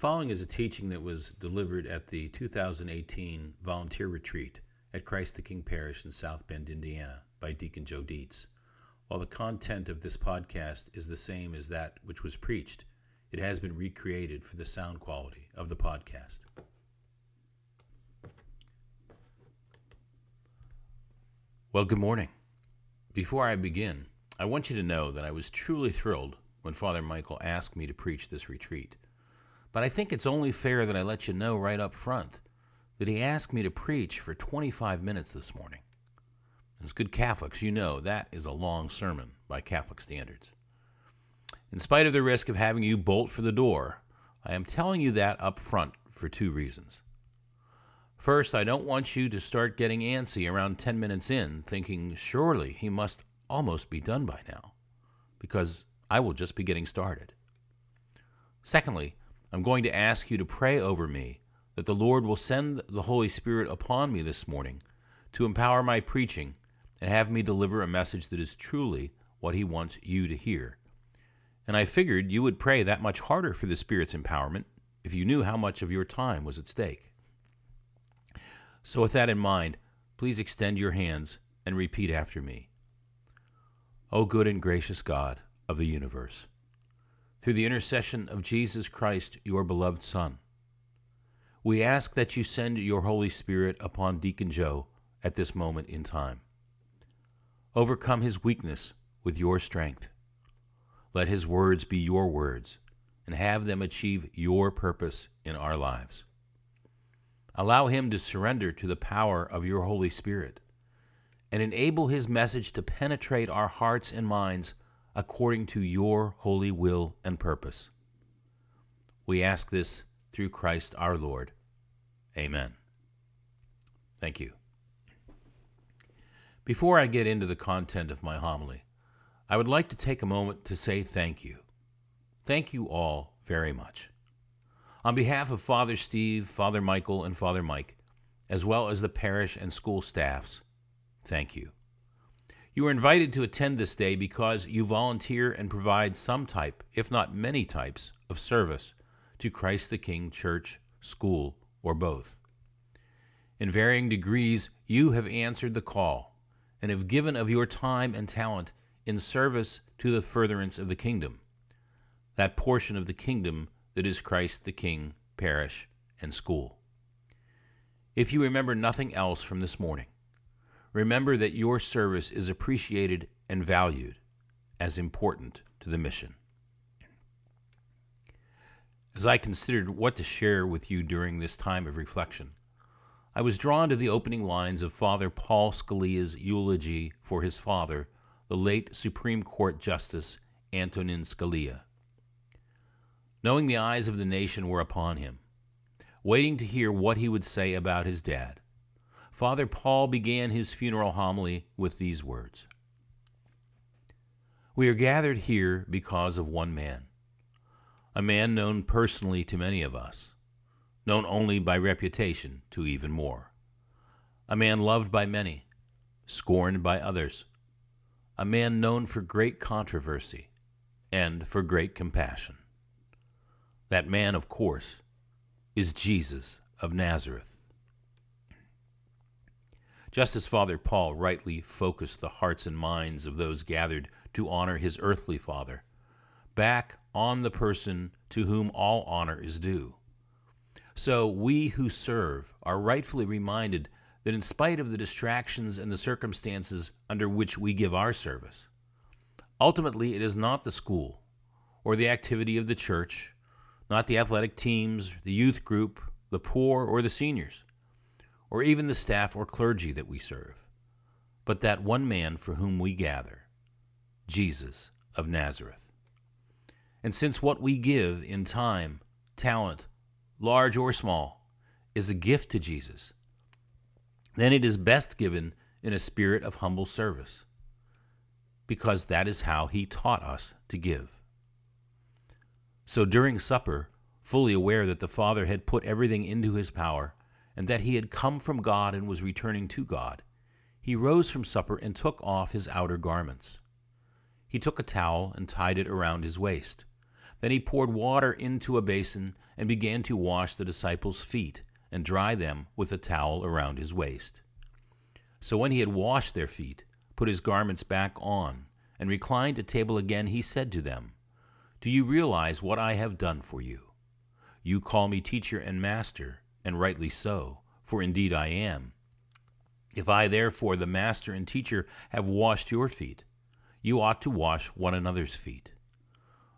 following is a teaching that was delivered at the 2018 volunteer retreat at Christ the King Parish in South Bend, Indiana, by Deacon Joe Dietz. While the content of this podcast is the same as that which was preached, it has been recreated for the sound quality of the podcast. Well, good morning. Before I begin, I want you to know that I was truly thrilled when Father Michael asked me to preach this retreat. But I think it's only fair that I let you know right up front that he asked me to preach for 25 minutes this morning. As good Catholics, you know that is a long sermon by Catholic standards. In spite of the risk of having you bolt for the door, I am telling you that up front for two reasons. First, I don't want you to start getting antsy around 10 minutes in, thinking surely he must almost be done by now, because I will just be getting started. Secondly, I'm going to ask you to pray over me that the Lord will send the Holy Spirit upon me this morning to empower my preaching and have me deliver a message that is truly what He wants you to hear. And I figured you would pray that much harder for the Spirit's empowerment if you knew how much of your time was at stake. So, with that in mind, please extend your hands and repeat after me. O good and gracious God of the universe, through the intercession of Jesus Christ, your beloved Son. We ask that you send your Holy Spirit upon Deacon Joe at this moment in time. Overcome his weakness with your strength. Let his words be your words, and have them achieve your purpose in our lives. Allow him to surrender to the power of your Holy Spirit, and enable his message to penetrate our hearts and minds according to your holy will and purpose. We ask this through Christ our Lord. Amen. Thank you. Before I get into the content of my homily, I would like to take a moment to say thank you. Thank you all very much. On behalf of Father Steve, Father Michael, and Father Mike, as well as the parish and school staffs, thank you. You are invited to attend this day because you volunteer and provide some type, if not many types, of service to Christ the King Church, school, or both. In varying degrees, you have answered the call and have given of your time and talent in service to the furtherance of the kingdom, that portion of the kingdom that is Christ the King, parish, and school. If you remember nothing else from this morning, remember that your service is appreciated and valued as important to the mission. As I considered what to share with you during this time of reflection, I was drawn to the opening lines of Father Paul Scalia's eulogy for his father, the late Supreme Court Justice Antonin Scalia. Knowing the eyes of the nation were upon him, waiting to hear what he would say about his dad, Father Paul began his funeral homily with these words We are gathered here because of one man, a man known personally to many of us, known only by reputation to even more, a man loved by many, scorned by others, a man known for great controversy and for great compassion. That man, of course, is Jesus of Nazareth. Just as Father Paul rightly focused the hearts and minds of those gathered to honor his earthly father, back on the person to whom all honor is due. So we who serve are rightfully reminded that in spite of the distractions and the circumstances under which we give our service, ultimately it is not the school or the activity of the church, not the athletic teams, the youth group, the poor, or the seniors or even the staff or clergy that we serve, but that one man for whom we gather, Jesus of Nazareth. And since what we give in time, talent, large or small, is a gift to Jesus, then it is best given in a spirit of humble service, because that is how he taught us to give. So during supper, fully aware that the Father had put everything into his power, and that he had come from God and was returning to God, he rose from supper and took off his outer garments. He took a towel and tied it around his waist. Then he poured water into a basin and began to wash the disciples' feet and dry them with a towel around his waist. So when he had washed their feet, put his garments back on, and reclined at table again, he said to them, Do you realize what I have done for you? You call me teacher and master, and rightly so, for indeed I am. If I therefore, the master and teacher, have washed your feet, you ought to wash one another's feet.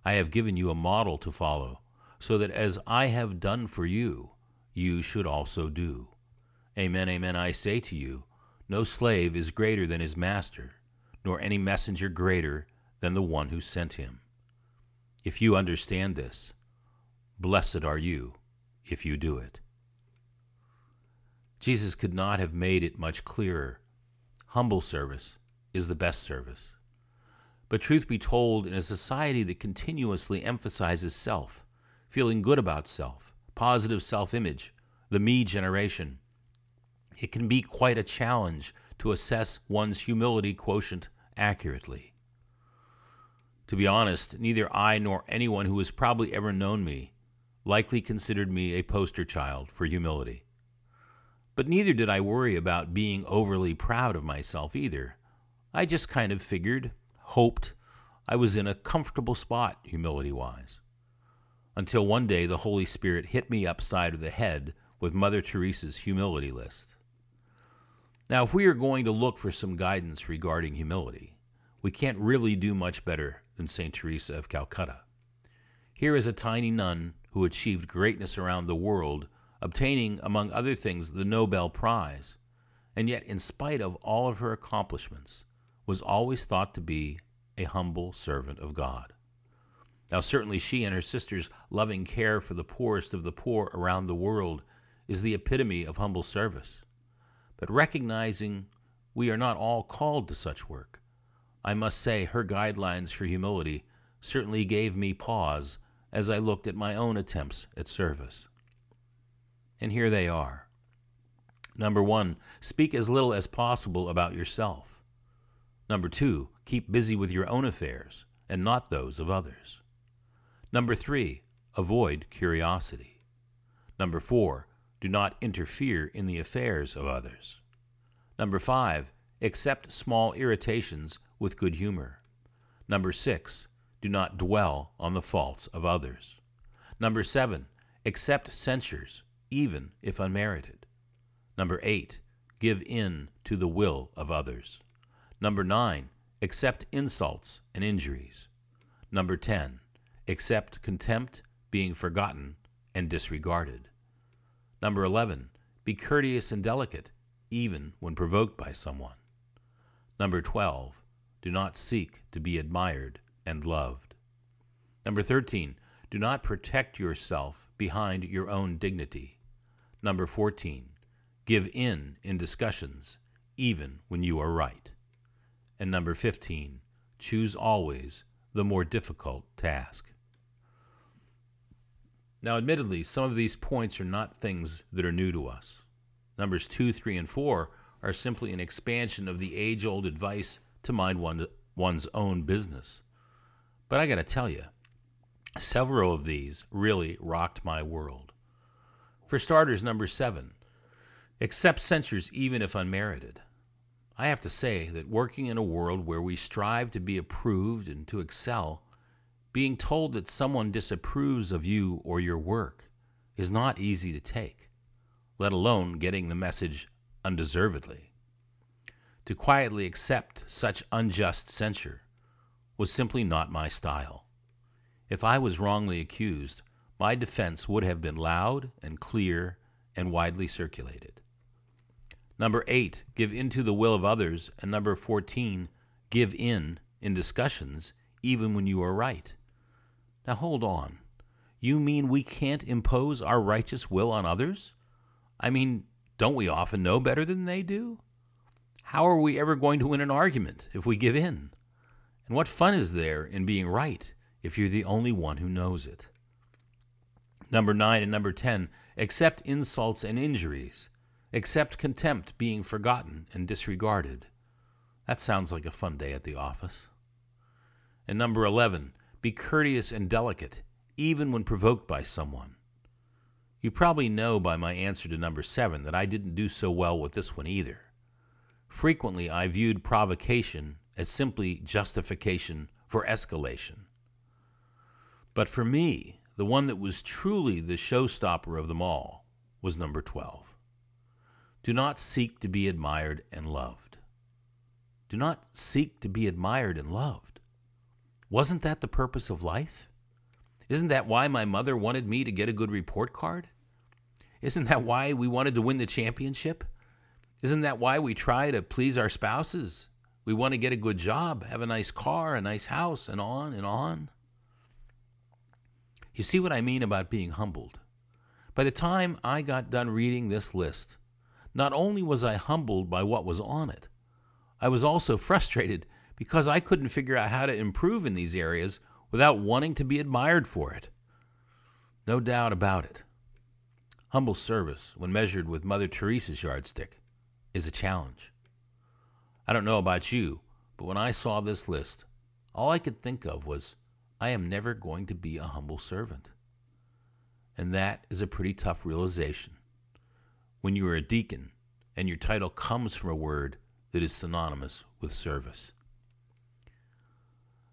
I have given you a model to follow, so that as I have done for you, you should also do. Amen, amen, I say to you, no slave is greater than his master, nor any messenger greater than the one who sent him. If you understand this, blessed are you if you do it. Jesus could not have made it much clearer. Humble service is the best service. But truth be told, in a society that continuously emphasizes self, feeling good about self, positive self image, the me generation, it can be quite a challenge to assess one's humility quotient accurately. To be honest, neither I nor anyone who has probably ever known me likely considered me a poster child for humility. But neither did I worry about being overly proud of myself either. I just kind of figured hoped I was in a comfortable spot, humility wise. Until one day the Holy Spirit hit me upside of the head with Mother Teresa's humility list. Now, if we are going to look for some guidance regarding humility, we can't really do much better than St. Teresa of Calcutta. Here is a tiny nun who achieved greatness around the world, obtaining, among other things, the Nobel Prize, and yet, in spite of all of her accomplishments, was always thought to be a humble servant of God. Now, certainly, she and her sister's loving care for the poorest of the poor around the world is the epitome of humble service. But recognizing we are not all called to such work, I must say her guidelines for humility certainly gave me pause as I looked at my own attempts at service. And here they are. Number one, speak as little as possible about yourself. Number two, keep busy with your own affairs and not those of others. Number three, avoid curiosity. Number four, do not interfere in the affairs of others. Number five, accept small irritations with good humor. Number six, do not dwell on the faults of others. Number seven, accept censures, even if unmerited. Number eight, give in to the will of others. Number 9. Accept insults and injuries. Number 10. Accept contempt, being forgotten and disregarded. Number 11. Be courteous and delicate, even when provoked by someone. Number 12. Do not seek to be admired and loved. Number 13. Do not protect yourself behind your own dignity. Number 14. Give in in discussions, even when you are right. And number 15, choose always the more difficult task. Now, admittedly, some of these points are not things that are new to us. Numbers 2, 3, and 4 are simply an expansion of the age old advice to mind one, one's own business. But I got to tell you, several of these really rocked my world. For starters, number 7, accept censures even if unmerited. I have to say that working in a world where we strive to be approved and to excel, being told that someone disapproves of you or your work is not easy to take, let alone getting the message undeservedly. To quietly accept such unjust censure was simply not my style. If I was wrongly accused, my defense would have been loud and clear and widely circulated. Number eight, give in to the will of others. And number 14, give in in discussions, even when you are right. Now hold on. You mean we can't impose our righteous will on others? I mean, don't we often know better than they do? How are we ever going to win an argument if we give in? And what fun is there in being right if you're the only one who knows it? Number nine and number 10, accept insults and injuries Accept contempt being forgotten and disregarded. That sounds like a fun day at the office. And number 11, be courteous and delicate, even when provoked by someone. You probably know by my answer to number seven that I didn't do so well with this one either. Frequently, I viewed provocation as simply justification for escalation. But for me, the one that was truly the showstopper of them all was number 12. Do not seek to be admired and loved. Do not seek to be admired and loved. Wasn't that the purpose of life? Isn't that why my mother wanted me to get a good report card? Isn't that why we wanted to win the championship? Isn't that why we try to please our spouses? We want to get a good job, have a nice car, a nice house, and on and on. You see what I mean about being humbled? By the time I got done reading this list, not only was I humbled by what was on it, I was also frustrated because I couldn't figure out how to improve in these areas without wanting to be admired for it. No doubt about it. Humble service, when measured with Mother Teresa's yardstick, is a challenge. I don't know about you, but when I saw this list, all I could think of was, I am never going to be a humble servant. And that is a pretty tough realization when you are a deacon and your title comes from a word that is synonymous with service.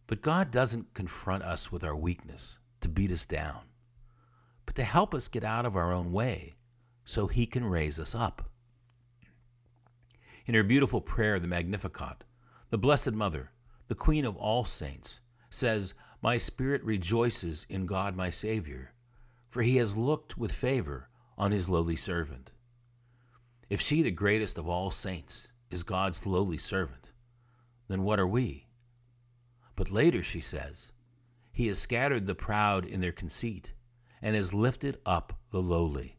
But God doesn't confront us with our weakness to beat us down, but to help us get out of our own way so He can raise us up. In her beautiful prayer, the Magnificat, the Blessed Mother, the Queen of all saints, says, My spirit rejoices in God my Savior, for he has looked with favor on his lowly servant. If she, the greatest of all saints, is God's lowly servant, then what are we? But later she says, He has scattered the proud in their conceit and has lifted up the lowly.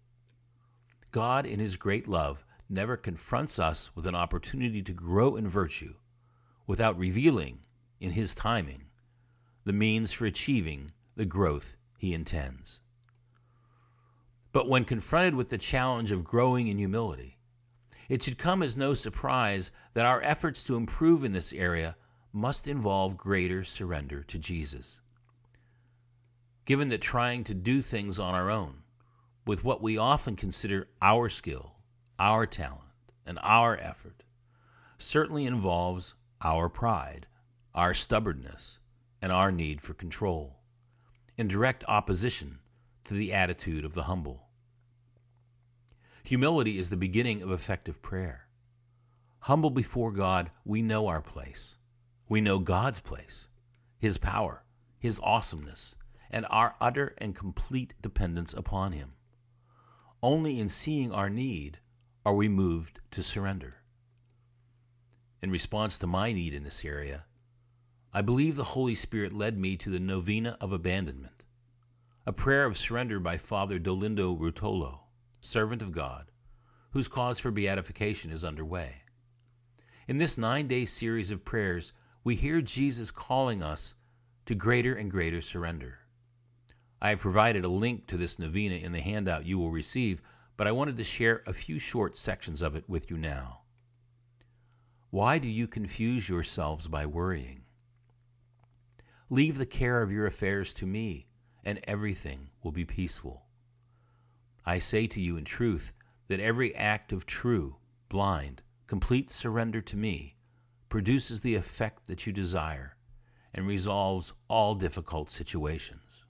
God, in His great love, never confronts us with an opportunity to grow in virtue without revealing, in His timing, the means for achieving the growth He intends. But when confronted with the challenge of growing in humility, it should come as no surprise that our efforts to improve in this area must involve greater surrender to Jesus. Given that trying to do things on our own, with what we often consider our skill, our talent, and our effort, certainly involves our pride, our stubbornness, and our need for control, in direct opposition to the attitude of the humble. Humility is the beginning of effective prayer. Humble before God, we know our place. We know God's place, His power, His awesomeness, and our utter and complete dependence upon Him. Only in seeing our need are we moved to surrender. In response to my need in this area, I believe the Holy Spirit led me to the Novena of Abandonment, a prayer of surrender by Father Dolindo Ruotolo servant of God, whose cause for beatification is underway. In this nine day series of prayers, we hear Jesus calling us to greater and greater surrender. I have provided a link to this novena in the handout you will receive, but I wanted to share a few short sections of it with you now. Why do you confuse yourselves by worrying? Leave the care of your affairs to me, and everything will be peaceful. I say to you in truth that every act of true, blind, complete surrender to me produces the effect that you desire and resolves all difficult situations.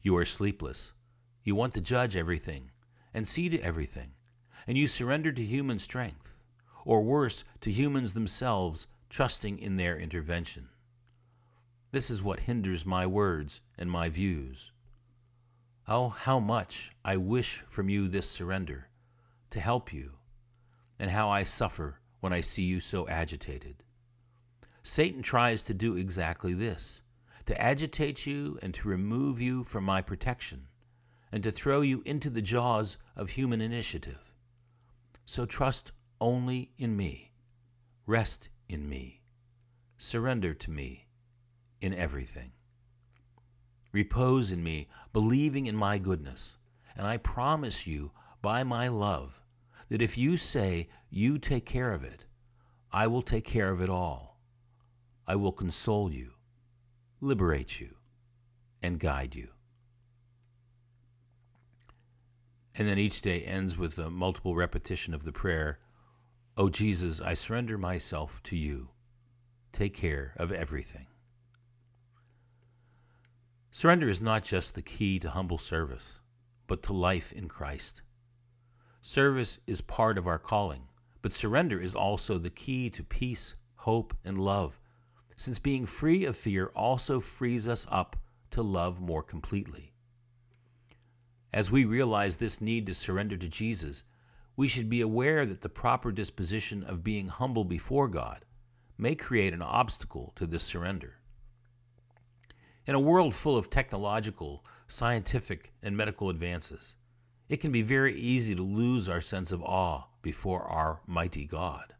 You are sleepless. You want to judge everything and see to everything, and you surrender to human strength, or worse, to humans themselves, trusting in their intervention. This is what hinders my words and my views. Oh, how much I wish from you this surrender to help you, and how I suffer when I see you so agitated. Satan tries to do exactly this to agitate you and to remove you from my protection, and to throw you into the jaws of human initiative. So trust only in me, rest in me, surrender to me in everything. Repose in me, believing in my goodness. And I promise you, by my love, that if you say you take care of it, I will take care of it all. I will console you, liberate you, and guide you. And then each day ends with a multiple repetition of the prayer Oh Jesus, I surrender myself to you. Take care of everything. Surrender is not just the key to humble service, but to life in Christ. Service is part of our calling, but surrender is also the key to peace, hope, and love, since being free of fear also frees us up to love more completely. As we realize this need to surrender to Jesus, we should be aware that the proper disposition of being humble before God may create an obstacle to this surrender. In a world full of technological, scientific, and medical advances, it can be very easy to lose our sense of awe before our mighty God.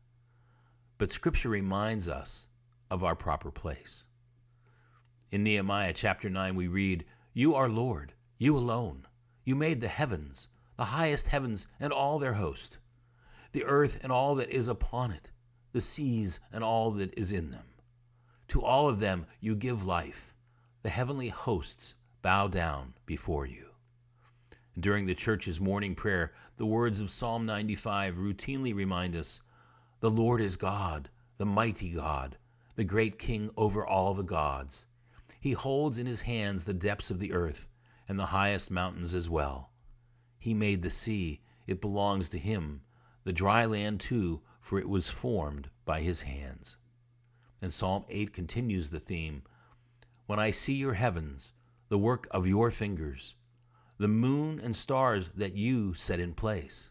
But Scripture reminds us of our proper place. In Nehemiah chapter 9, we read, You are Lord, you alone you made the heavens, the highest heavens and all their host, the earth and all that is upon it, the seas and all that is in them. To all of them you give life. The heavenly hosts bow down before you. During the church's morning prayer, the words of Psalm 95 routinely remind us The Lord is God, the mighty God, the great King over all the gods. He holds in his hands the depths of the earth and the highest mountains as well. He made the sea, it belongs to him, the dry land too, for it was formed by his hands. And Psalm 8 continues the theme When I see your heavens, the work of your fingers, the moon and stars that you set in place,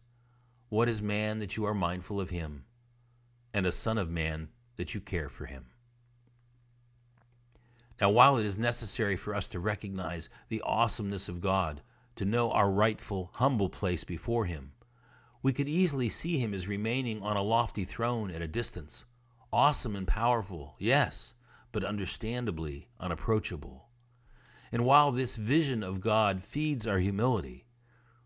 what is man that you are mindful of him, and a son of man that you care for him? Now, while it is necessary for us to recognize the awesomeness of God, to know our rightful, humble place before Him, we could easily see Him as remaining on a lofty throne at a distance, awesome and powerful, yes, but understandably unapproachable. And while this vision of God feeds our humility,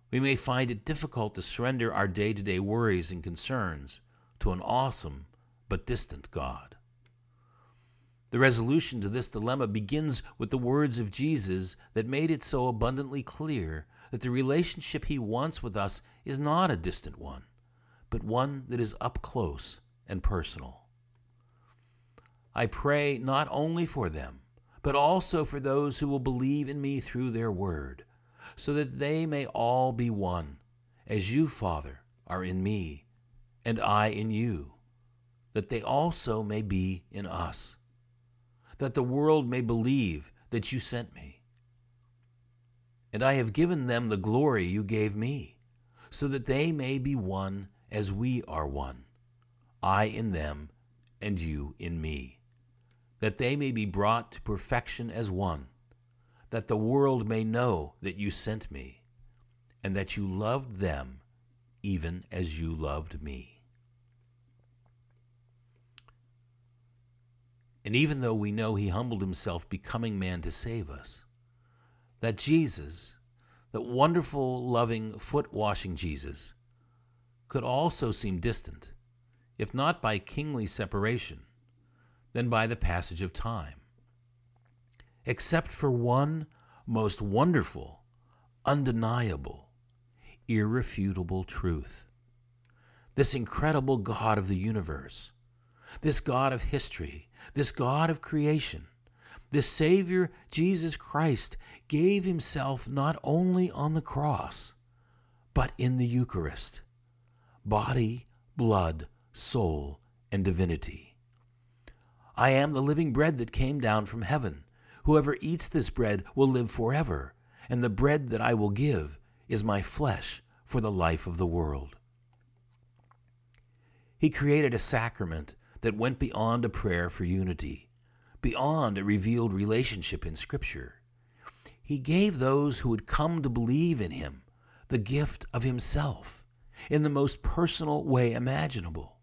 we may find it difficult to surrender our day to day worries and concerns to an awesome but distant God. The resolution to this dilemma begins with the words of Jesus that made it so abundantly clear that the relationship he wants with us is not a distant one, but one that is up close and personal. I pray not only for them, but also for those who will believe in me through their word, so that they may all be one, as you, Father, are in me, and I in you, that they also may be in us that the world may believe that you sent me. And I have given them the glory you gave me, so that they may be one as we are one, I in them and you in me, that they may be brought to perfection as one, that the world may know that you sent me, and that you loved them even as you loved me. And even though we know he humbled himself, becoming man to save us, that Jesus, that wonderful, loving, foot washing Jesus, could also seem distant, if not by kingly separation, then by the passage of time. Except for one most wonderful, undeniable, irrefutable truth. This incredible God of the universe, this God of history, this God of creation, this Savior, Jesus Christ, gave himself not only on the cross, but in the Eucharist body, blood, soul, and divinity. I am the living bread that came down from heaven. Whoever eats this bread will live forever, and the bread that I will give is my flesh for the life of the world. He created a sacrament that went beyond a prayer for unity, beyond a revealed relationship in Scripture. He gave those who had come to believe in him the gift of himself in the most personal way imaginable,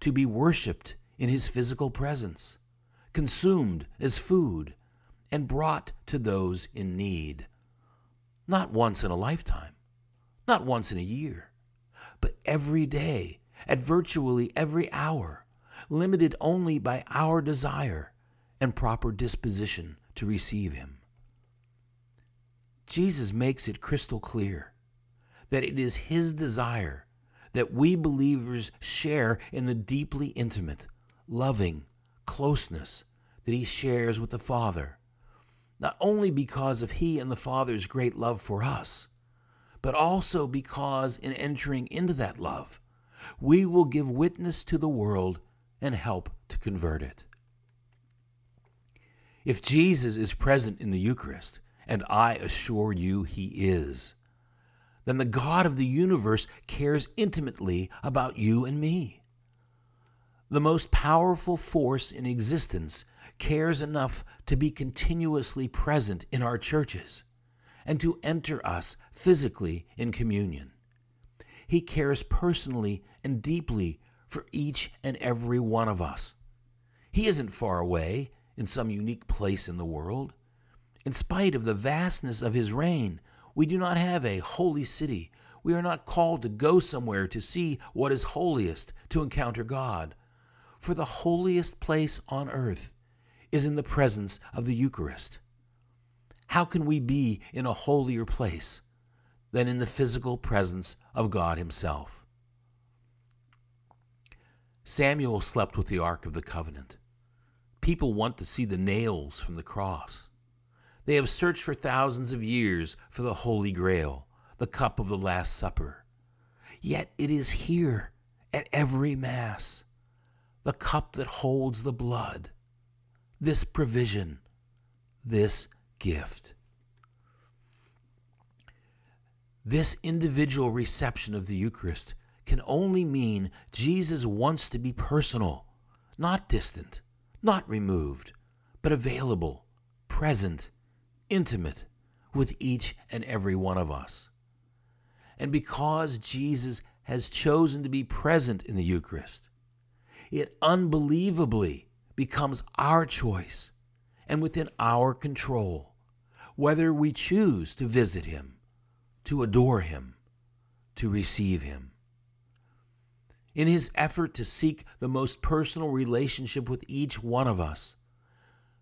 to be worshiped in his physical presence, consumed as food, and brought to those in need. Not once in a lifetime, not once in a year, but every day, at virtually every hour, limited only by our desire and proper disposition to receive Him. Jesus makes it crystal clear that it is his desire that we believers share in the deeply intimate, loving closeness that he shares with the Father, not only because of he and the Father's great love for us, but also because in entering into that love, we will give witness to the world and help to convert it. If Jesus is present in the Eucharist, and I assure you he is, then the God of the universe cares intimately about you and me. The most powerful force in existence cares enough to be continuously present in our churches and to enter us physically in communion. He cares personally and deeply for each and every one of us. He isn't far away in some unique place in the world. In spite of the vastness of his reign, we do not have a holy city. We are not called to go somewhere to see what is holiest, to encounter God. For the holiest place on earth is in the presence of the Eucharist. How can we be in a holier place than in the physical presence of God Himself? Samuel slept with the Ark of the Covenant. People want to see the nails from the cross. They have searched for thousands of years for the Holy Grail, the cup of the Last Supper. Yet it is here at every Mass, the cup that holds the blood, this provision, this gift. This individual reception of the Eucharist can only mean Jesus wants to be personal, not distant, not removed, but available, present, intimate with each and every one of us. And because Jesus has chosen to be present in the Eucharist, it unbelievably becomes our choice and within our control whether we choose to visit Him, to adore Him, to receive Him. In His effort to seek the most personal relationship with each one of us,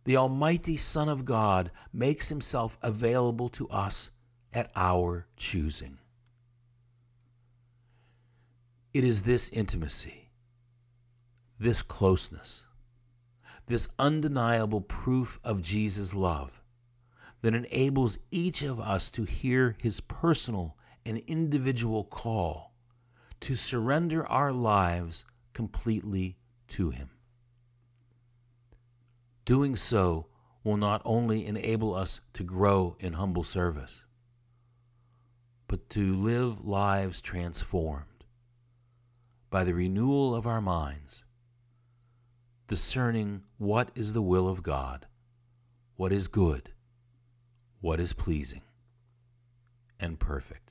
the Almighty Son of God makes himself available to us at our choosing. It is this intimacy, this closeness, this undeniable proof of Jesus' love that enables each of us to hear his personal and individual call to surrender our lives completely to him. Doing so will not only enable us to grow in humble service, but to live lives transformed by the renewal of our minds, discerning what is the will of God, what is good, what is pleasing, and perfect.